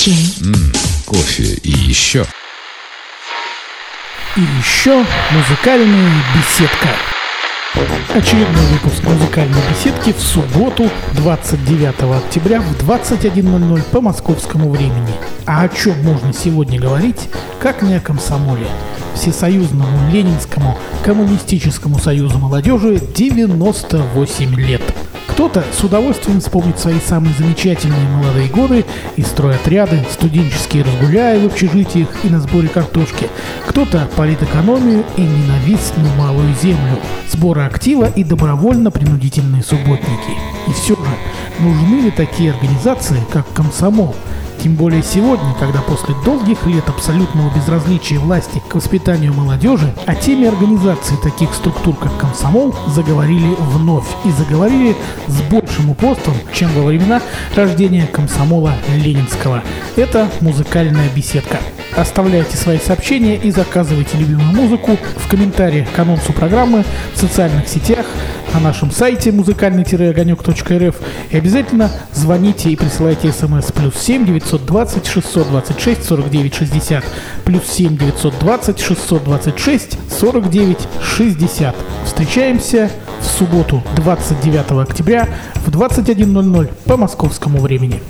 DJ. М, кофе и еще. И еще музыкальная беседка. Очередной выпуск музыкальной беседки в субботу, 29 октября в 21.00 по московскому времени. А о чем можно сегодня говорить, как не о комсомоле? Всесоюзному Ленинскому коммунистическому союзу молодежи 98 лет. Кто-то с удовольствием вспомнит свои самые замечательные молодые годы и стройотряды, студенческие разгуляя в общежитиях и на сборе картошки. Кто-то политэкономию и ненавистную малую землю, сборы актива и добровольно-принудительные субботники. И все же, нужны ли такие организации, как комсомол – тем более сегодня, когда после долгих лет абсолютного безразличия власти к воспитанию молодежи о теме организации таких структур, как комсомол, заговорили вновь и заговорили с большим упорством, чем во времена рождения комсомола Ленинского. Это музыкальная беседка. Оставляйте свои сообщения и заказывайте любимую музыку в комментариях к анонсу программы в социальных сетях, на нашем сайте музыкальный-огонек.рф и обязательно звоните и присылайте смс плюс 7 920 626 49 60 плюс 7 920 626 49 60. Встречаемся в субботу 29 октября в 21.00 по московскому времени.